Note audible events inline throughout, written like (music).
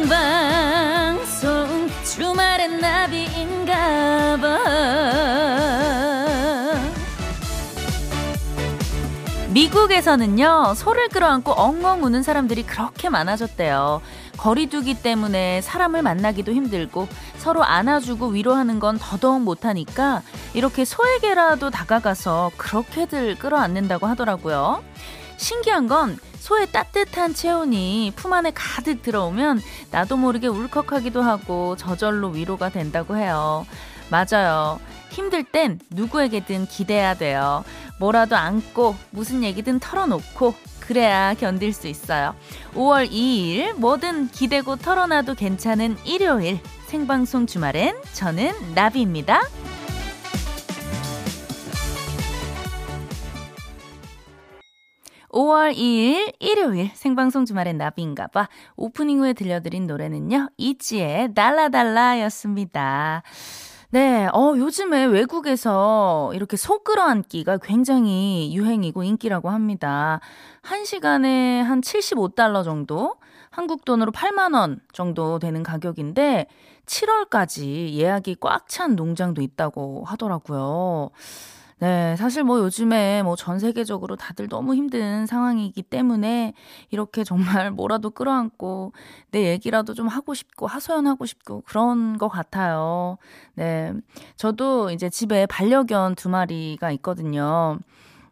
생방송 주말엔 나비인가 봐. 미국에서는요 소를 끌어안고 엉엉 우는 사람들이 그렇게 많아졌대요. 거리두기 때문에 사람을 만나기도 힘들고 서로 안아주고 위로하는 건 더더욱 못하니까 이렇게 소에게라도 다가가서 그렇게들 끌어안는다고 하더라고요. 신기한 건 소의 따뜻한 체온이 품 안에 가득 들어오면 나도 모르게 울컥하기도 하고 저절로 위로가 된다고 해요. 맞아요. 힘들 땐 누구에게든 기대야 돼요. 뭐라도 안고 무슨 얘기든 털어놓고 그래야 견딜 수 있어요. 5월 2일 뭐든 기대고 털어놔도 괜찮은 일요일 생방송 주말엔 저는 나비입니다. 5월 2일 일요일 생방송 주말엔 나비인가봐 오프닝 후에 들려드린 노래는요 이지의 달라달라였습니다. 네, 어, 요즘에 외국에서 이렇게 소 끌어안기가 굉장히 유행이고 인기라고 합니다. 한 시간에 한 75달러 정도? 한국 돈으로 8만원 정도 되는 가격인데, 7월까지 예약이 꽉 찬 농장도 있다고 하더라고요. 네, 사실 뭐 요즘에 뭐 전 세계적으로 다들 너무 힘든 상황이기 때문에 이렇게 정말 (laughs) 뭐라도 끌어안고 내 얘기라도 좀 하고 싶고 하소연하고 싶고 그런 것 같아요. 네. 저도 이제 집에 반려견 두 마리가 있거든요.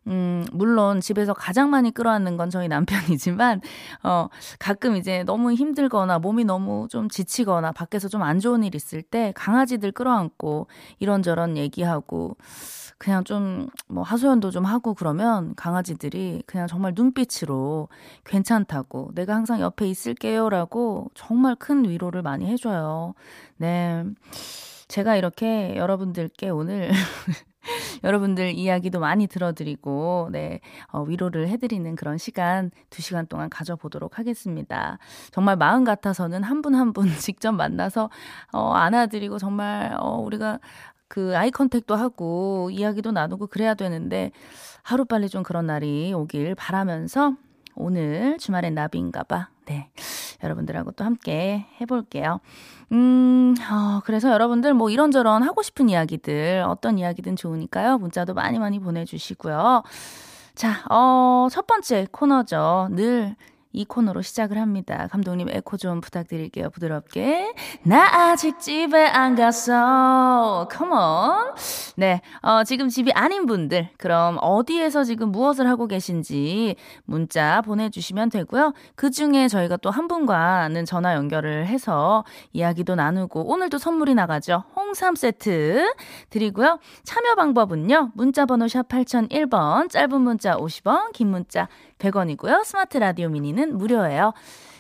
음, 물론 집에서 가장 많이 끌어안는 건 저희 남편이지만, 어, 가끔 이제 너무 힘들거나 몸이 너무 좀 지치거나 밖에서 좀 안 좋은 일 있을 때 강아지들 끌어안고 이런저런 얘기하고, 그냥 좀 뭐 하소연도 좀 하고 그러면 강아지들이 그냥 정말 눈빛으로 괜찮다고 내가 항상 옆에 있을게요라고 정말 큰 위로를 많이 해줘요. 네. 제가 이렇게 여러분들께 오늘 (laughs) 여러분들 이야기도 많이 들어드리고, 네, 어, 위로를 해드리는 그런 시간 두 시간 동안 가져보도록 하겠습니다. 정말 마음 같아서는 한 분 한분 (laughs) 직접 만나서, 어, 안아드리고 정말, 어, 우리가 그 eye contact도 하고 이야기도 나누고 그래야 되는데 하루빨리 좀 그런 날이 오길 바라면서 오늘 주말엔 나비인가 봐. 네. 여러분들하고 또 함께 해볼게요. 음, 어, 그래서 여러분들 뭐 이런저런 하고 싶은 이야기들, 어떤 이야기든 좋으니까요. 문자도 많이 많이 보내주시고요. 자, 어, 첫 번째 코너죠. 늘 이 코너로 시작을 합니다. 감독님 에코 좀 부탁드릴게요. 부드럽게. 나 아직 집에 안 갔어. Come on. 네. 어, 지금 집이 아닌 분들, 그럼 어디에서 지금 무엇을 하고 계신지 문자 보내주시면 되고요. 그 중에 저희가 또 한 분과는 전화 연결을 해서 이야기도 나누고 오늘도 선물이 나가죠. 홍삼 세트 드리고요. 참여 방법은요. 문자 번호 샵 8001번, 짧은 문자 50원, 긴 문자 100원이고요. 스마트 라디오 미니는 무료예요.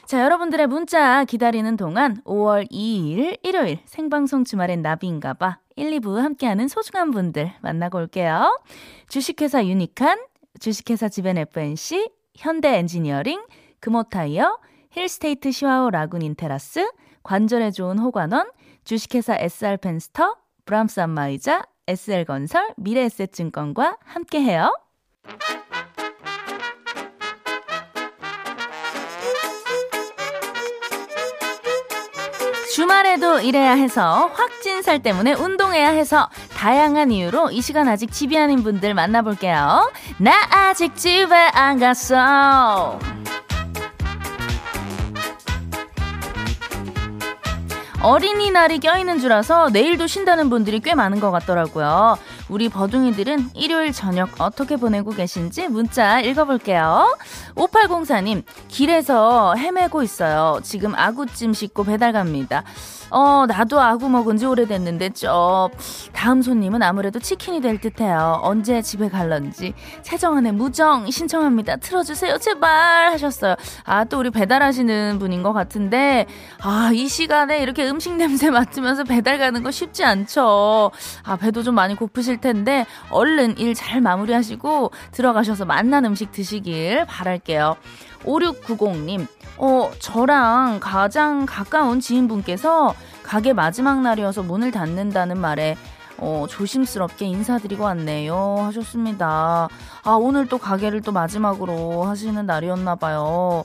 자, 여러분들의 문자 기다리는 동안 5월 2일 일요일 생방송 주말엔 나비인가봐 1, 2부 함께하는 소중한 분들 만나고 올게요. 주식회사 유니칸, 주식회사 지벤 FNC, 현대 엔지니어링, 금호타이어, 힐스테이트 시와오 라군 인테라스, 관절에 좋은 호관원, 주식회사 SR펜스터, 브람스 안마의자, SL건설, 미래에셋증권과 함께해요. 주말에도 일해야 해서 확진살 때문에 운동해야 해서 다양한 이유로 이 시간 아직 집이 아닌 분들 만나볼게요. 나 아직 집에 안 갔어. 어린이날이 껴있는 줄아서 내일도 쉰다는 분들이 꽤 많은 것 같더라고요. 우리 버둥이들은 일요일 저녁 어떻게 보내고 계신지 문자 읽어볼게요. 5804님, 길에서 헤매고 있어요. 지금 아구찜 씻고 배달 갑니다. 어, 나도 아구 먹은 지 오래됐는데, 쩝. 다음 손님은 아무래도 치킨이 될 듯해요. 언제 집에 갈런지. 최정한의 무정 신청합니다. 틀어주세요. 제발. 하셨어요. 아, 또 우리 배달하시는 분인 것 같은데, 아, 이 시간에 이렇게 음식 냄새 맡으면서 배달 가는 거 쉽지 않죠. 아, 배도 좀 많이 고프실 텐데, 얼른 일 잘 마무리하시고, 들어가셔서 맛난 음식 드시길 바랄게요. 5690님, 어, 저랑 가장 가까운 지인분께서 가게 마지막 날이어서 문을 닫는다는 말에 어, 조심스럽게 인사드리고 왔네요. 하셨습니다. 아, 오늘 또 가게를 또 마지막으로 하시는 날이었나봐요.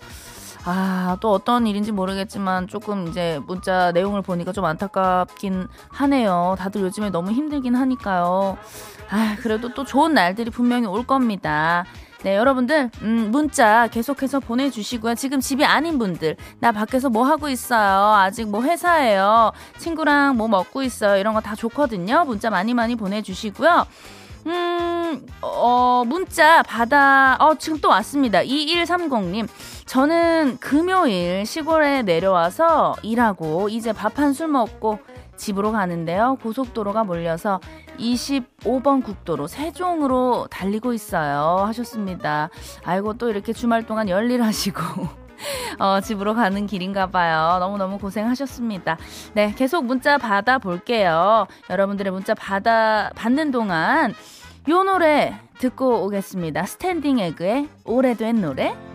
아, 또 어떤 일인지 모르겠지만 조금 이제 문자 내용을 보니까 좀 안타깝긴 하네요. 다들 요즘에 너무 힘들긴 하니까요. 아, 그래도 또 좋은 날들이 분명히 올 겁니다. 네, 여러분들, 음, 문자 계속해서 보내주시고요. 지금 집이 아닌 분들, 나 밖에서 뭐 하고 있어요? 아직 뭐 회사예요? 친구랑 뭐 먹고 있어요? 이런 거 다 좋거든요. 문자 많이 많이 보내주시고요. 음, 어, 문자 받아, 어, 지금 또 왔습니다. 2130님. 저는 금요일 시골에 내려와서 일하고 이제 밥 한 술 먹고 집으로 가는데요. 고속도로가 몰려서 25번 국도로 세종으로 달리고 있어요. 하셨습니다. 아이고, 또 이렇게 주말 동안 열일하시고. 어, 집으로 가는 길인가 봐요. 너무너무 고생하셨습니다. 네, 계속 문자 받아 볼게요. 여러분들의 문자 받아, 받는 동안 요 노래 듣고 오겠습니다. 스탠딩 에그의 오래된 노래.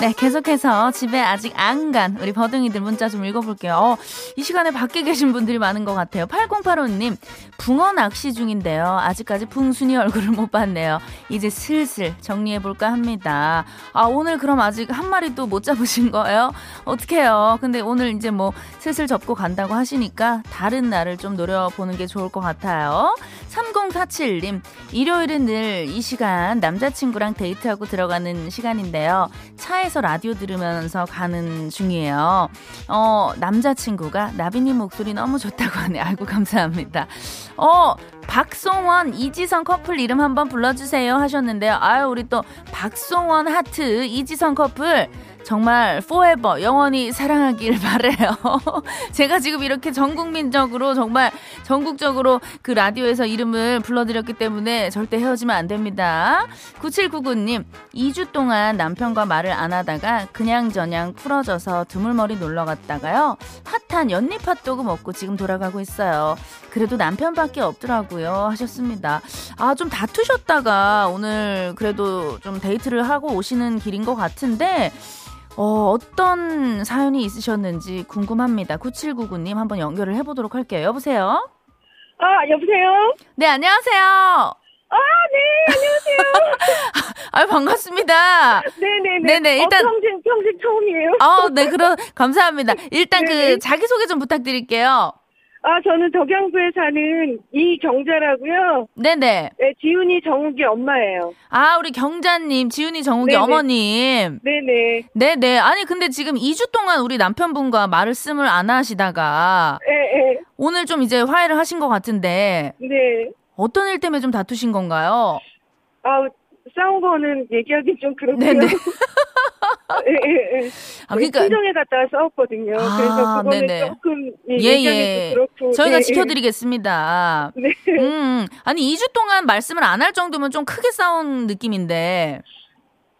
네, 계속해서 집에 아직 안 간 우리 버둥이들 문자 좀 읽어볼게요. 어, 이 시간에 밖에 계신 분들이 많은 것 같아요. 8085님, 붕어 낚시 중인데요. 아직까지 붕순이 얼굴을 못 봤네요. 이제 슬슬 정리해볼까 합니다. 아, 오늘 그럼 아직 한 마리도 못 잡으신 거예요? 어떡해요. 근데 오늘 이제 뭐 슬슬 접고 간다고 하시니까 다른 날을 좀 노려보는 게 좋을 것 같아요. 3047님, 일요일은 늘 이 시간 남자친구랑 데이트하고 들어가는 시간인데요. 차에 서 라디오 들으면서 가는 중이에요. 어, 남자친구가 나비님 목소리 너무 좋다고 하네. 아이고, 감사합니다. 어, 박송원, 이지성 커플 이름 한번 불러주세요 하셨는데요. 아유, 우리 또 박송원 하트, 이지성 커플. 정말 forever 영원히 사랑하길 (laughs) 바래요. 제가 지금 이렇게 전 국민적으로 정말 전국적으로 그 라디오에서 이름을 불러드렸기 때문에 절대 헤어지면 안 됩니다. 9799님, 2주 동안 남편과 말을 안 하다가 그냥저냥 풀어져서 드물머리 놀러 갔다가요. 핫한 연잎 핫도그 먹고 지금 돌아가고 있어요. 그래도 남편밖에 없더라고요. 하셨습니다. 아, 좀 다투셨다가 오늘 그래도 좀 데이트를 하고 오시는 길인 것 같은데, 어, 어떤 사연이 있으셨는지 궁금합니다. 9799님 한번 연결을 해보도록 할게요. 여보세요? 아, 여보세요? 네, 안녕하세요. 아, 네, 안녕하세요. (laughs) 아, 반갑습니다. 네네네. 네네, 일단. 어, 평생, 평생 처음이에요. 아, 네, 그럼, 감사합니다. 일단 그, 네네. 자기소개 좀 부탁드릴게요. 아, 저는 덕양구에 사는 이경자라고요. 네네. 네, 지훈이 정욱이 엄마예요. 아, 우리 경자님, 지훈이 정욱이 네네. 어머님. 네네. 네네. 아니, 근데 지금 2주 동안 우리 남편분과 말씀을 안 하시다가 예, 예. 오늘 좀 이제 화해를 하신 것 같은데 네. 어떤 일 때문에 좀 다투신 건가요? 아, 싸운 거는 얘기하기 좀 그렇고요. 네네. (laughs) 예, 예, 예. 아, 그러니까 친정에 갔다가 싸웠거든요. 아, 그래서 그거는 네네. 조금 예, 예, 예. 좀 그렇고. 저희가 네, 지켜드리겠습니다. 네. 음, 아니 2주 동안 말씀을 안 할 정도면 좀 크게 싸운 느낌인데.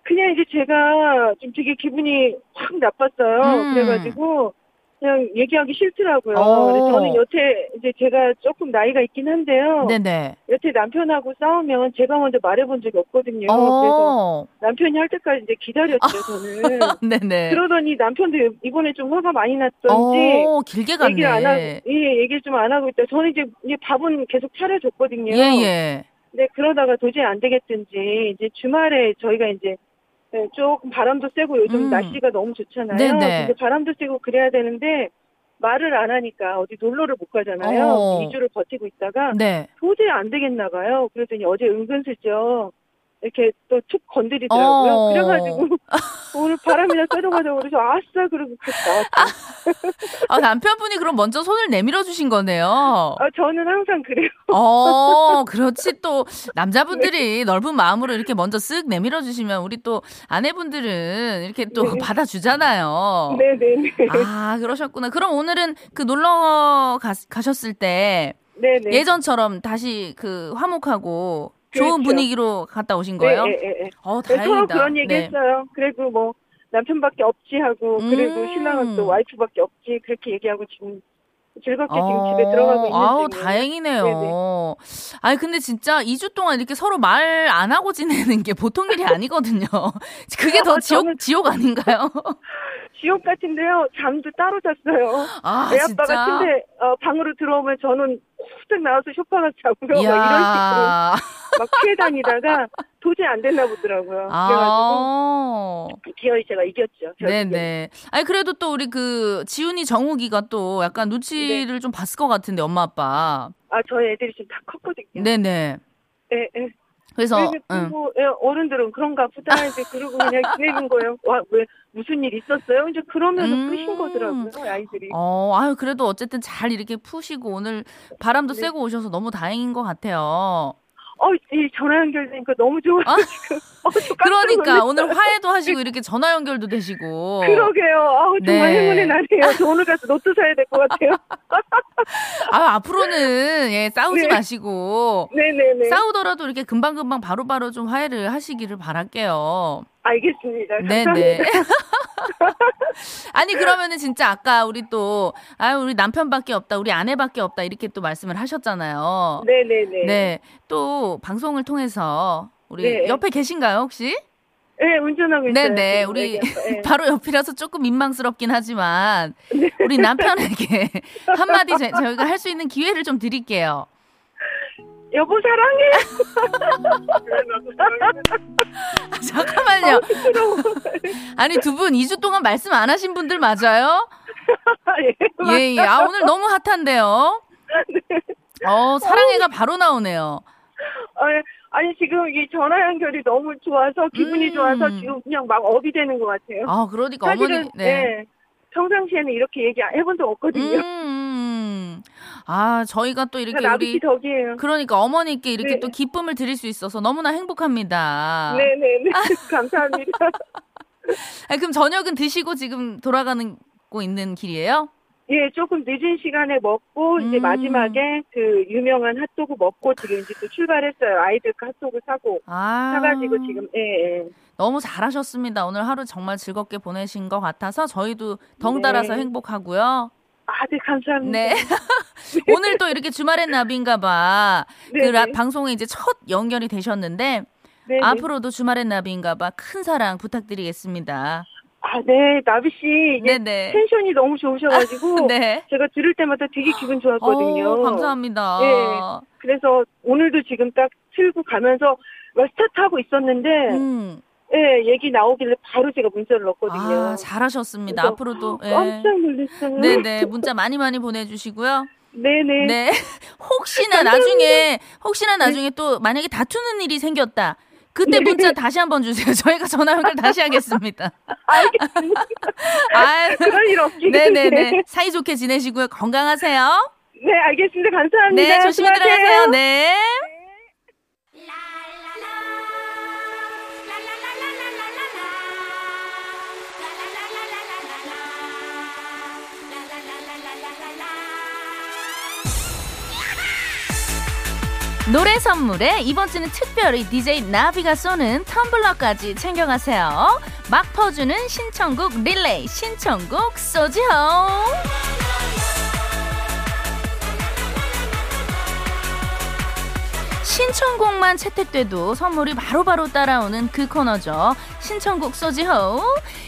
그냥 이제 제가 좀 되게 기분이 확 나빴어요. 음. 그래가지고 그냥 얘기하기 싫더라고요. 어. 그래서 저는 여태 이제 제가 조금 나이가 있긴 한데요. 네네. 여태 남편하고 싸우면 제가 먼저 말해본 적이 없거든요. 그래서 어. 남편이 할 때까지 이제 기다렸죠, (laughs) 저는. 네네. 그러더니 남편도 이번에 좀 화가 많이 났던지 어, 길게 갔네. 얘기를 안 하고, 예, 얘기를 좀 안 하고 있다. 저는 이제, 밥은 계속 차려줬거든요. 예, 예. 근데 그러다가 도저히 안 되겠든지 이제 주말에 저희가 이제 네, 조금 바람도 쐬고 요즘 음. 날씨가 너무 좋잖아요. 네네. 근데 바람도 쐬고 그래야 되는데 말을 안 하니까 어디 놀러를 못 가잖아요. 어. 2주를 버티고 있다가 네. 도저히 안 되겠나 봐요. 그랬더니 어제 은근슬쩍 이렇게 또 툭 건드리더라고요. 어. 그래가지고 (laughs) 오늘 바람이나 쐬러 가자고 그래서 아싸 그러고 같이 나왔죠. 아, 남편분이 그럼 먼저 손을 내밀어 주신 거네요. 아, 저는 항상 그래요. 어, 그렇지 또 네. 남자분들이 넓은 마음으로 이렇게 먼저 쓱 내밀어 주시면 우리 또 아내분들은 이렇게 또 네. 받아주잖아요. 네네네. 아, 그러셨구나. 그럼 오늘은 그 놀러 가, 가셨을 때 네네. 예전처럼 다시 그 화목하고 좋은 그렇죠. 분위기로 갔다 오신 거예요? 네, 네, 네. 어, 네, 다행이다. 서로 그런 얘기 네. 했어요. 그리고 뭐 남편밖에 없지 하고 그리고 음. 신랑은 또 와이프밖에 없지 그렇게 얘기하고 지금 즐겁게 지금 어, 집에 들어가고 있는 아우, 중이에요. 다행이네요. 네네. 아니, 근데 진짜 2주 동안 이렇게 서로 말 안 하고 지내는 게 보통 일이 아니거든요. (laughs) 그게 더 아, 지옥, 저는- 지옥 아닌가요? (laughs) 지옥 같은데요. 잠도 따로 잤어요. 아, 애 진짜. 아빠가 침대 어, 방으로 들어오면 저는 후딱 나와서 쇼파가 자고요. 막 이런. 식으로 (laughs) 막 피해 다니다가 도저히 안 됐나 보더라고요. 그래가지고 아. 기어이 제가 이겼죠. 네네. 아니, 그래도 또 우리 그, 지훈이 정욱이가 또 약간 눈치를 네. 좀 봤을 것 같은데, 엄마, 아빠. 아 저희 애들이 지금 다 컸거든요. 네네. 예, 예. 그래서, 그래서 응. 뭐 예, 어른들은 그런가 보다 이제 그러고 그냥 (laughs) 지내는 거예요. 와, 왜 무슨 일 있었어요? 이제 그러면서 음. 푸신 거더라고요, 아이들이. 어, 아유, 그래도 어쨌든 잘 이렇게 푸시고 오늘 바람도 네. 쐬고 오셔서 너무 다행인 것 같아요. 어, 이 전화 연결되니까 너무 좋아요, 아. 지금. (laughs) 어, 그러니까. 오늘 화해도 하시고 이렇게 전화 연결도 (laughs) 되시고. 그러게요. 아우, 정말 네. 행운의 날이에요. 저 오늘 가서 로또 사야 될 것 같아요. (laughs) 아, 앞으로는 예, 싸우지 네. 마시고 네네네. 싸우더라도 이렇게 금방 금방 바로 바로 좀 화해를 하시기를 바랄게요. 알겠습니다. 네네. (laughs) 아니 그러면은 진짜 아까 우리 또 아유 우리 남편밖에 없다, 우리 아내밖에 없다 이렇게 또 말씀을 하셨잖아요. 네네네. 네. 또 방송을 통해서 우리 네. 옆에 계신가요 혹시? 네, 운전하고 있어요. 네네. 우리 애기아빠. 네. (laughs) 바로 옆이라서 조금 민망스럽긴 하지만 우리 남편에게 (laughs) 한마디 저, 저희가 할 수 있는 기회를 좀 드릴게요. 여보 사랑해. (laughs) 아, 잠깐만요. 아니 두 분 2주 동안 말씀 안 하신 분들 맞아요? 예. 예, 예. 아 오늘 너무 핫한데요. 어 사랑해가 바로 나오네요. 아, 예. 아니 지금 이 전화 연결이 너무 좋아서 기분이 음. 좋아서 지금 그냥 막 업이 되는 것 같아요. 아 그러니까 사실은 어머니 네. 네. 평상시에는 이렇게 얘기 해본 적 없거든요. 음, 음. 아 저희가 또 이렇게 우리 덕이에요. 그러니까 어머니께 이렇게 네. 또 기쁨을 드릴 수 있어서 너무나 행복합니다. 네네네. (laughs) 감사합니다. (laughs) 아, 그럼 저녁은 드시고 지금 돌아가는 고 있는 길이에요? 예, 조금 늦은 시간에 먹고 이제 음. 마지막에 그 유명한 핫도그 먹고 지금 이제 또 출발했어요. 아이들 그 핫도그 사고 아 사가지고 지금 예, 예. 너무 잘하셨습니다. 오늘 하루 정말 즐겁게 보내신 것 같아서 저희도 덩달아서 네. 행복하고요. 아, 네 감사합니다. 네. (laughs) 오늘 또 이렇게 주말엔 나비인가봐. 그 네, 라- 네. 방송에 이제 첫 연결이 되셨는데 네, 네. 앞으로도 주말엔 나비인가봐 큰 사랑 부탁드리겠습니다. 아, 네, 나비 씨 네네. 텐션이 너무 좋으셔가지고 (laughs) 네. 제가 들을 때마다 되게 기분 좋았거든요. 어, 감사합니다. 예. 그래서 오늘도 지금 딱 틀고 가면서 막 스타트하고 있었는데 음. 예, 얘기 나오길래 바로 제가 문자를 넣었거든요. 아, 잘하셨습니다. 앞으로도 예. 깜짝 놀랐어요. 네네 문자 많이 많이 보내주시고요. 네네. 네. (laughs) 혹시나 나중에 혹시나 나중에 또 만약에 다투는 일이 생겼다. 그때 네. 문자 다시 한번 주세요. (laughs) 저희가 전화 연결 다시 하겠습니다. 알겠습니다. (laughs) 아, 그럴 일 없기 네네네. 사이좋게 지내시고요. 건강하세요. 네, 알겠습니다. 감사합니다. 네, 조심히 수고하세요. 들어가세요. 네. 노래 선물에 이번 주는 특별히 DJ 나비가 쏘는 텀블러까지 챙겨가세요. 막 퍼주는 신청곡 릴레이 신청곡 쏘지호. 신청곡만 채택돼도 선물이 바로 바로 따라오는 그 코너죠. 신청곡 쏘지호.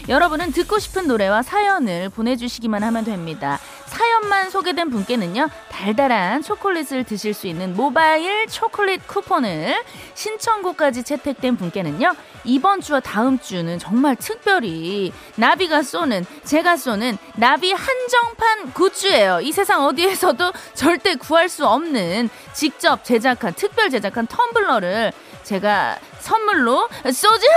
여러분은 듣고 싶은 노래와 사연을 보내주시기만 하면 됩니다. 사연만 소개된 분께는요, 달달한 초콜릿을 드실 수 있는 모바일 초콜릿 쿠폰을, 신청곡까지 채택된 분께는요, 이번 주와 다음 주는 정말 특별히 나비가 쏘는, 제가 쏘는 나비 한정판 굿즈예요. 이 세상 어디에서도 절대 구할 수 없는 직접 제작한, 특별 제작한 텀블러를 제가 선물로 쏘지호!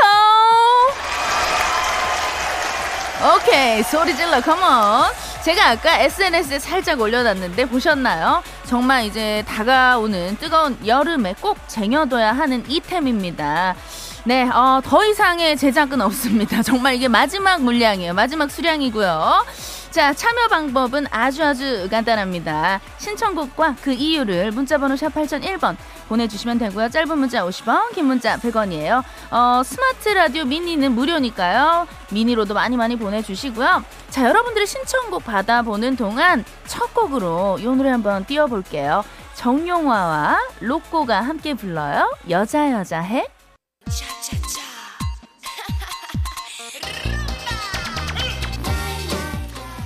오케이 소리 질러 컴온 제가 아까 SNS에 살짝 올려놨는데 보셨나요? 정말 이제 다가오는 뜨거운 여름에 꼭 쟁여둬야 하는 이템입니다 네, 어, 더 이상의 제작은 없습니다. (laughs) 정말 이게 마지막 물량이에요. 마지막 수량이고요. 자, 참여 방법은 아주 아주 간단합니다. 신청곡과 그 이유를 문자번호 샵 8001번 보내주시면 되고요. 짧은 문자 50원, 긴 문자 100원이에요. 어, 스마트 라디오 미니는 무료니까요. 미니로도 많이 많이 보내주시고요. 자, 여러분들의 신청곡 받아보는 동안 첫 곡으로 이 노래 한번 띄워볼게요. 정용화와 로꼬가 함께 불러요. 여자 여자 해.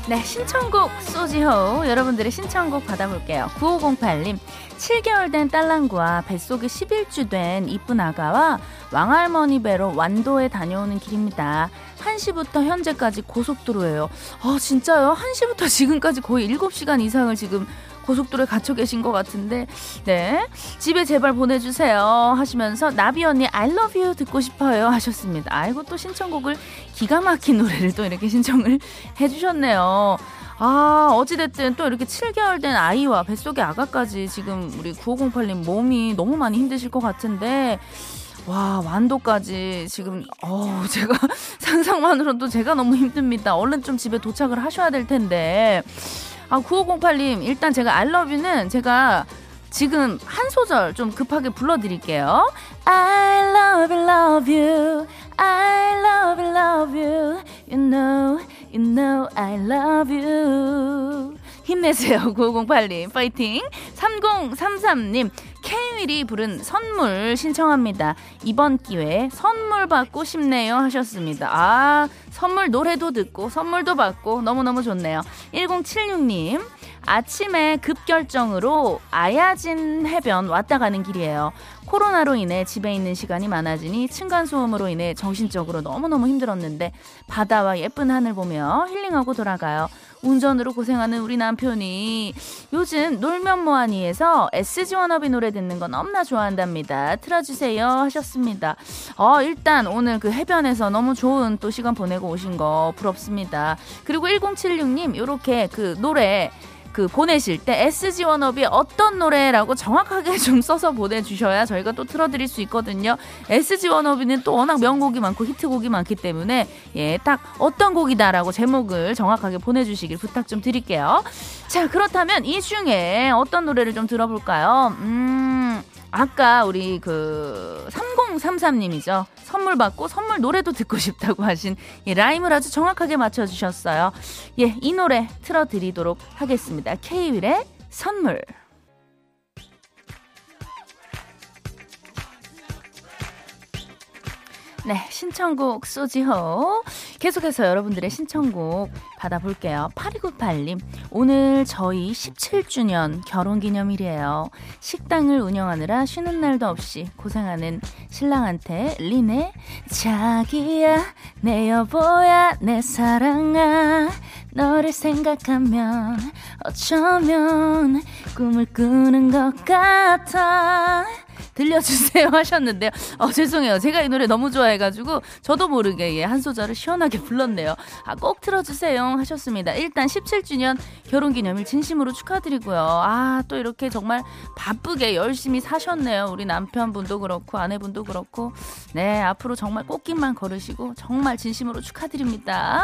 네, 신청곡 소지호 여러분들의 신청곡 받아볼게요. 9508님 7개월 된 딸랑구와 뱃속에 11주 된 이쁜 아가와 왕할머니 배로 완도에 다녀오는 길입니다. 1시부터 현재까지 고속도로예요. 아 진짜요? 1시부터 지금까지 거의 7시간 이상을 지금 고속도로에 갇혀 계신 것 같은데 네 집에 제발 보내주세요 하시면서 나비 언니 I love you 듣고 싶어요 하셨습니다. 아이고 또 신청곡을 기가 막힌 노래를 또 이렇게 신청을 (laughs) 해주셨네요. 아, 어찌됐든 또 이렇게 7개월 된 아이와 뱃속의 아가까지 지금 우리 9508님 몸이 너무 많이 힘드실 것 같은데, 와, 완도까지 지금, 어 제가 (laughs) 상상만으로도 제가 너무 힘듭니다. 얼른 좀 집에 도착을 하셔야 될 텐데. 아, 9508님, 일단 제가 알러뷰는 제가 지금 한 소절 좀 급하게 불러드릴게요. I love you, love you. I love you, love you. You know, you know I love you. 힘내세요, 9508님. 파이팅. 3033님, 케이윌이 부른 선물 신청합니다. 이번 기회에 선물 받고 싶네요 하셨습니다. 아, 선물 노래도 듣고 선물도 받고 너무너무 좋네요. 1076님, 아침에 급결정으로 아야진 해변 왔다 가는 길이에요. 코로나로 인해 집에 있는 시간이 많아지니 층간소음으로 인해 정신적으로 너무너무 힘들었는데 바다와 예쁜 하늘 보며 힐링하고 돌아가요. 운전으로 고생하는 우리 남편이 요즘 놀면 뭐하니에서 SG 워너비 노래 듣는 건 너무나 좋아한답니다. 틀어주세요 하셨습니다. 어, 일단 오늘 그 해변에서 너무 좋은 또 시간 보내고 오신 거 부럽습니다. 그리고 1076님 요렇게 그 노래 그 보내실 때 SG 워너비 어떤 노래라고 정확하게 (laughs) 좀 써서 보내주셔야 저희가 또 틀어드릴 수 있거든요. SG 워너비는 또 워낙 명곡이 많고 히트곡이 많기 때문에 예, 딱 어떤 곡이다라고 제목을 정확하게 보내주시길 부탁 좀 드릴게요. 자, 그렇다면 이 중에 어떤 노래를 좀 들어볼까요? 음, 아까 우리 그 3033님이죠. 선물 받고 선물 노래도 듣고 싶다고 하신 예, 라임을 아주 정확하게 맞춰주셨어요. 예, 이 노래 틀어드리도록 하겠습니다. 케이윌의 선물. 네, 신청곡 소지호. 계속해서 여러분들의 신청곡 받아볼게요. 8298님, 오늘 저희 17주년 결혼 기념일이에요. 식당을 운영하느라 쉬는 날도 없이 고생하는 신랑한테 리네, 자기야, 내 여보야, 내 사랑아, 너를 생각하면 어쩌면 꿈을 꾸는 것 같아. 들려주세요 (laughs) 하셨는데요. 어, 죄송해요. 제가 이 노래 너무 좋아해가지고 저도 모르게 예, 한 소절을 시원하게 불렀네요. 아, 꼭 틀어주세요 하셨습니다. 일단 17주년 결혼 기념일 진심으로 축하드리고요. 아, 또 이렇게 정말 바쁘게 열심히 사셨네요. 우리 남편분도 그렇고 아내분도 그렇고. 네, 앞으로 정말 꽃길만 걸으시고 정말 진심으로 축하드립니다.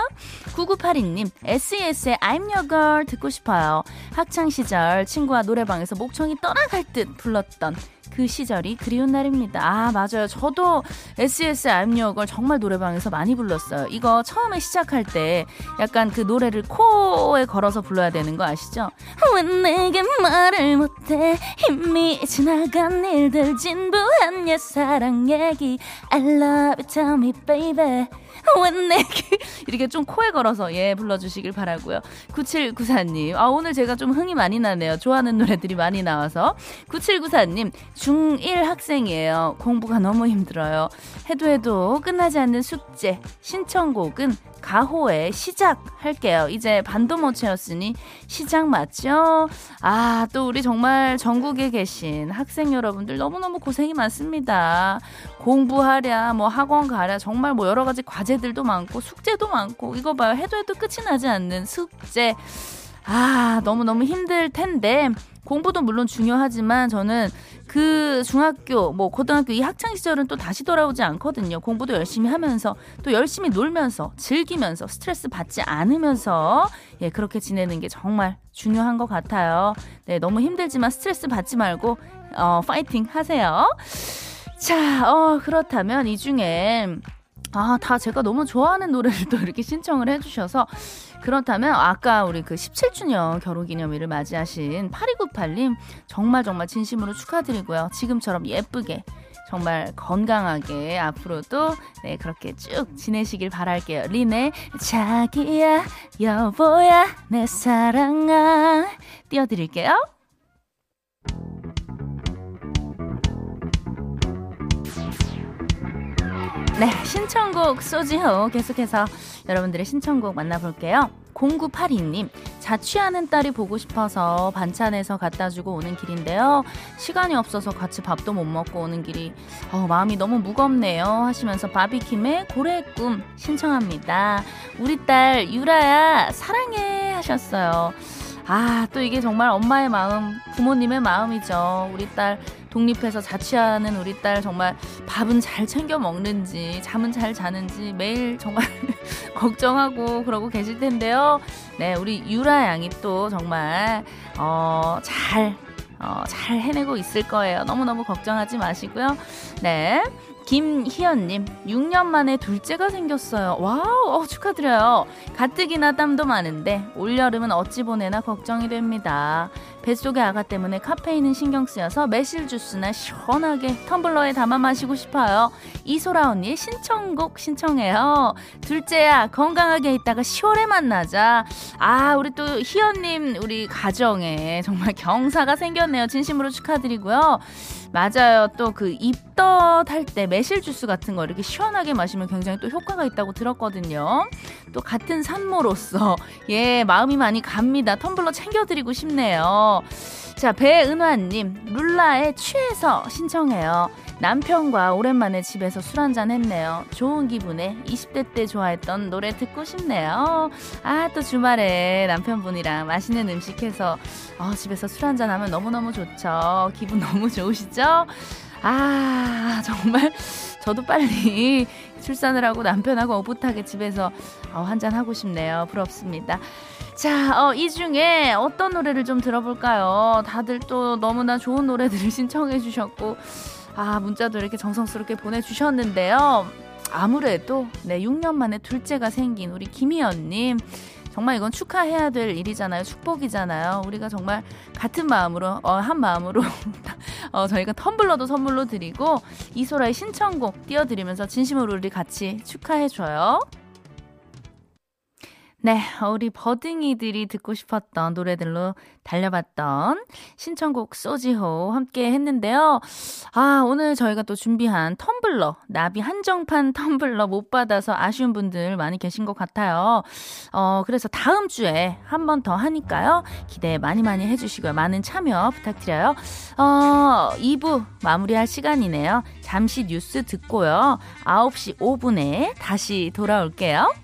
9982님, SES의 I'm Your Girl 듣고 싶어요. 학창 시절 친구와 노래방에서 목청이 떠나갈 듯 불렀던 그 시절이 그리운 날입니다. 아, 맞아요. 저도 SES 암력을 정말 노래방에서 많이 불렀어요. 이거 처음에 시작할 때 약간 그 노래를 코에 걸어서 불러야 되는 거 아시죠? 왜 내게 말을 못해 힘이 지나간 일들 진부한 옛 사랑 얘기 I love you tell me baby (laughs) 왜 내게 이렇게 좀 코에 걸어서 예 불러주시길 바라고요. 9794님 아 오늘 제가 좀 흥이 많이 나네요. 좋아하는 노래들이 많이 나와서. 9794님 중1 학생이에요. 공부가 너무 힘들어요. 해도 해도 끝나지 않는 숙제 신청곡은 가호의 시작 할게요. 이제 반도 못 채웠으니 시작 맞죠? 아, 또 우리 정말 전국에 계신 학생 여러분들 너무너무 고생이 많습니다. 공부하랴, 뭐 학원 가랴, 정말 뭐 여러 가지 과제들도 많고 숙제도 많고 이거 봐요. 해도 해도 끝이 나지 않는 숙제. 아, 너무너무 힘들 텐데 공부도 물론 중요하지만 저는 그 중학교, 뭐 고등학교 이 학창 시절은 또 다시 돌아오지 않거든요. 공부도 열심히 하면서 또 열심히 놀면서 즐기면서 스트레스 받지 않으면서 예, 그렇게 지내는 게 정말 중요한 것 같아요. 네, 너무 힘들지만 스트레스 받지 말고 어, 파이팅 하세요. 자, 어, 그렇다면 이 중에 아, 다 제가 너무 좋아하는 노래를 또 이렇게 신청을 해주셔서 그렇다면 아까 우리 그 17주년 결혼 기념일을 맞이하신 8298님 정말 정말 진심으로 축하드리고요. 지금처럼 예쁘게 정말 건강하게 앞으로도 네, 그렇게 쭉 지내시길 바랄게요. 리네, 자기야, 여보야, 내 사랑아. 띄워드릴게요. 네, 신청곡 소지호 계속해서 여러분들의 신청곡 만나볼게요. 0982님, 자취하는 딸이 보고 싶어서 반찬해서 갖다 주고 오는 길인데요. 시간이 없어서 같이 밥도 못 먹고 오는 길이 어, 마음이 너무 무겁네요. 하시면서 바비킴의 고래의 꿈 신청합니다. 우리 딸 유라야 사랑해 하셨어요. 아, 또 이게 정말 엄마의 마음, 부모님의 마음이죠. 우리 딸 독립해서 자취하는 우리 딸 정말 밥은 잘 챙겨 먹는지, 잠은 잘 자는지 매일 정말 (laughs) 걱정하고 그러고 계실 텐데요. 네, 우리 유라 양이 또 정말, 어, 잘, 어, 잘 해내고 있을 거예요. 너무너무 걱정하지 마시고요. 네. 김희연님, 6년 만에 둘째가 생겼어요. 와우, 어, 축하드려요. 가뜩이나 땀도 많은데, 올여름은 어찌 보내나 걱정이 됩니다. 뱃속의 아가 때문에 카페인은 신경 쓰여서 매실 주스나 시원하게 텀블러에 담아 마시고 싶어요. 이소라 언니의 신청곡 신청해요. 둘째야, 건강하게 있다가 10월에 만나자. 아, 우리 또 희연님, 우리 가정에 정말 경사가 생겼네요. 진심으로 축하드리고요. 맞아요. 또 그 입덧 할 때 매실 주스 같은 거 이렇게 시원하게 마시면 굉장히 또 효과가 있다고 들었거든요. 또 같은 산모로서 (laughs) 예 마음이 많이 갑니다. 텀블러 챙겨드리고 싶네요. 자 배은화님 룰라의 취해서 신청해요. 남편과 오랜만에 집에서 술 한잔 했네요. 좋은 기분에 20대 때 좋아했던 노래 듣고 싶네요. 아, 또 주말에 남편분이랑 맛있는 음식 해서 어, 집에서 술 한잔 하면 너무너무 좋죠. 기분 (laughs) 너무 좋으시죠? 아, 정말 저도 빨리 출산을 하고 남편하고 오붓하게 집에서 어, 한잔 하고 싶네요. 부럽습니다. 자, 어, 이 중에 어떤 노래를 좀 들어볼까요? 다들 또 너무나 좋은 노래들을 신청해 주셨고, 아, 문자도 이렇게 정성스럽게 보내주셨는데요. 아무래도, 네, 6년 만에 둘째가 생긴 우리 김희연님. 정말 이건 축하해야 될 일이잖아요. 축복이잖아요. 우리가 정말 같은 마음으로, 어, 한 마음으로, (laughs) 어, 저희가 텀블러도 선물로 드리고, 이소라의 신청곡 띄워드리면서 진심으로 우리 같이 축하해줘요. 네, 우리 버딩이들이 듣고 싶었던 노래들로 달려봤던 신청곡 소지호 함께 했는데요. 아, 오늘 저희가 또 준비한 텀블러, 나비 한정판 텀블러 못 받아서 아쉬운 분들 많이 계신 것 같아요. 어, 그래서 다음 주에 한 번 더 하니까요. 기대 많이 많이 해주시고요. 많은 참여 부탁드려요. 어, 2부 마무리할 시간이네요. 잠시 뉴스 듣고요. 9시 5분에 다시 돌아올게요.